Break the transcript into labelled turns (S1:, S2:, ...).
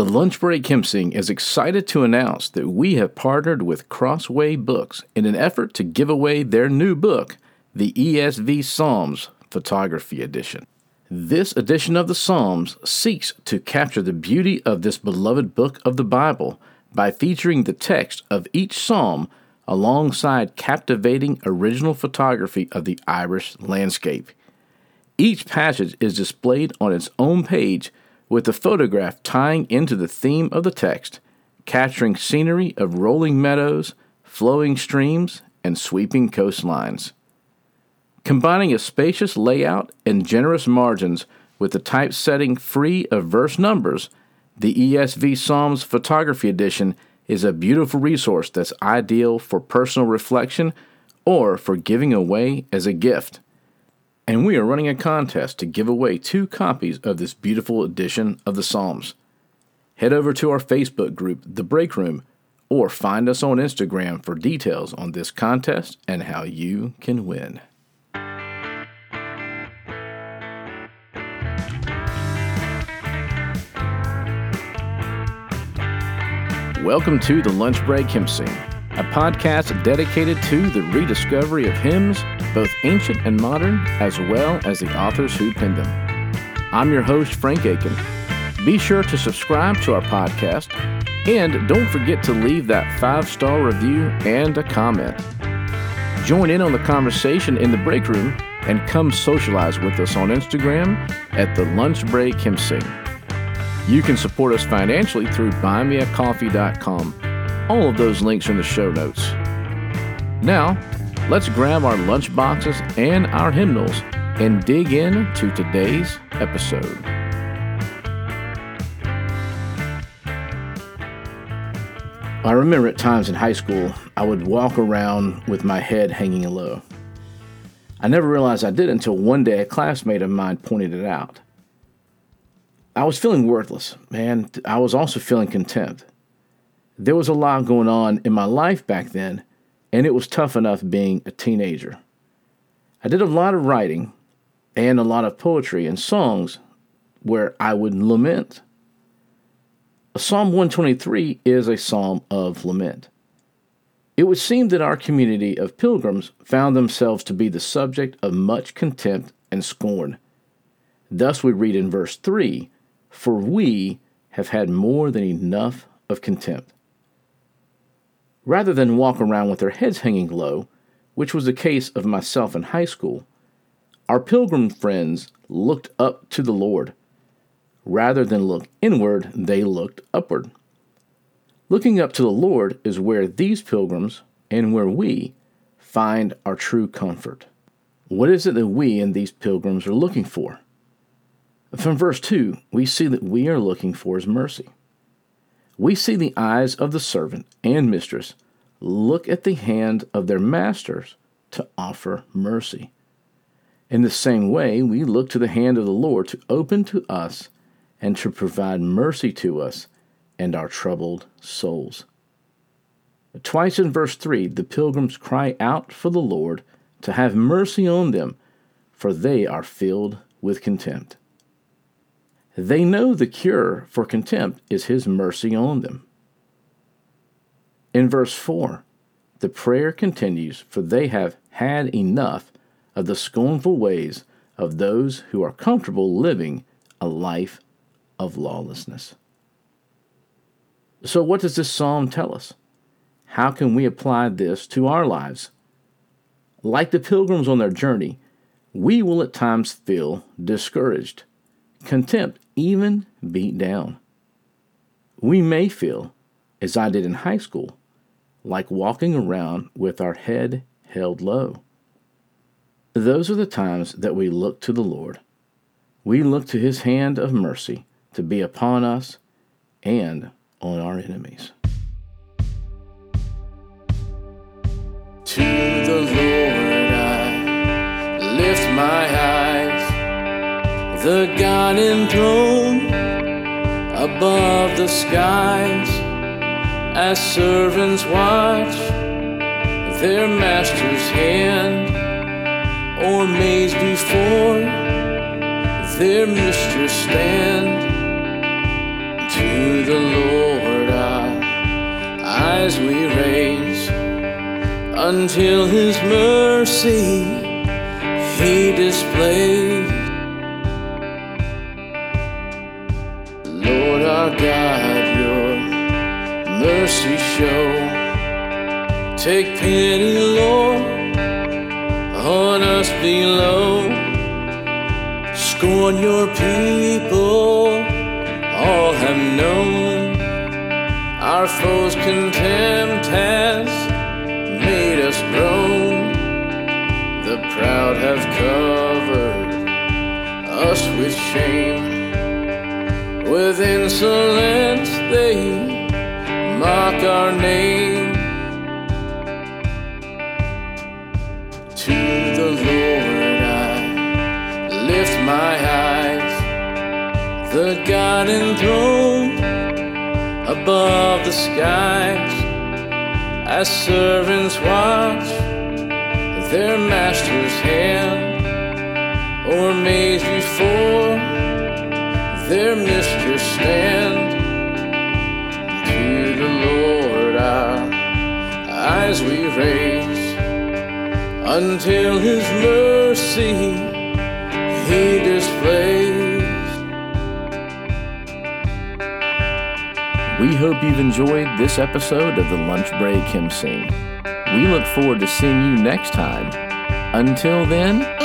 S1: The Lunch Break Hymn-Sing is excited to announce that we have partnered with Crossway Books in an effort to give away their new book, the ESV Psalms Photography Edition. This edition of the Psalms seeks to capture the beauty of this beloved book of the Bible by featuring the text of each psalm alongside captivating original photography of the Irish landscape. Each passage is displayed on its own page with the photograph tying into the theme of the text, capturing scenery of rolling meadows, flowing streams, and sweeping coastlines. Combining a spacious layout and generous margins with the typesetting free of verse numbers, the ESV Psalms Photography Edition is a beautiful resource that's ideal for personal reflection or for giving away as a gift and we are running a contest to give away two copies of this beautiful edition of the Psalms. Head over to our Facebook group, The Break Room, or find us on Instagram for details on this contest and how you can win. Welcome to the Lunch Break Hymn-Sing, a podcast dedicated to the rediscovery of hymns both ancient and modern, as well as the authors who penned them. I'm your host, Frank Aiken. Be sure to subscribe to our podcast, and don't forget to leave that five star review and a comment. Join in on the conversation in the break room and come socialize with us on Instagram at the Lunch Break Hymn-Sing. You can support us financially through buymeacoffee.com. All of those links are in the show notes. Now, Let's grab our lunch boxes and our hymnals and dig in to today's episode. I remember at times in high school, I would walk around with my head hanging low. I never realized I did until one day a classmate of mine pointed it out. I was feeling worthless, and I was also feeling contempt. There was a lot going on in my life back then and it was tough enough being a teenager. I did a lot of writing and a lot of poetry and songs where I would lament. Psalm 123 is a psalm of lament. It would seem that our community of pilgrims found themselves to be the subject of much contempt and scorn. Thus we read in verse 3 For we have had more than enough of contempt rather than walk around with their heads hanging low, which was the case of myself in high school. Our pilgrim friends looked up to the Lord. Rather than look inward, they looked upward. Looking up to the Lord is where these pilgrims and where we find our true comfort. What is it that we and these pilgrims are looking for? From verse 2, we see that we are looking for His mercy we see the eyes of the servant and mistress look at the hand of their masters to offer mercy. In the same way, we look to the hand of the Lord to open to us and to provide mercy to us and our troubled souls. Twice in verse 3, the pilgrims cry out for the Lord to have mercy on them, for they are filled with contempt. They know the cure for contempt is His mercy on them. In verse 4, the prayer continues, for they have had enough of the scornful ways of those who are comfortable living a life of lawlessness. So, what does this psalm tell us? How can we apply this to our lives? Like the pilgrims on their journey, we will at times feel discouraged contempt, even beat down. We may feel, as I did in high school, like walking around with our head held low. Those are the times that we look to the Lord. We look to His hand of mercy to be upon us and on our enemies. To the Lord I lift my eyes the God enthroned above the skies, as servants watch their master's hand, or maids before their mistress stand. To the Lord our eyes we raise until His mercy He displays. God, your mercy show. Take pity, Lord, on us below. Scorn your people, all have known. Our foes' contempt insolence they mock our name. To the Lord I lift my eyes, the God enthroned above the skies, as servants watch their master's hand, or maids before their mistress stand. To the Lord our eyes we raise until His mercy He displays. We hope you've enjoyed this episode of the Lunch Break Hymn Sing. We look forward to seeing you next time. Until then,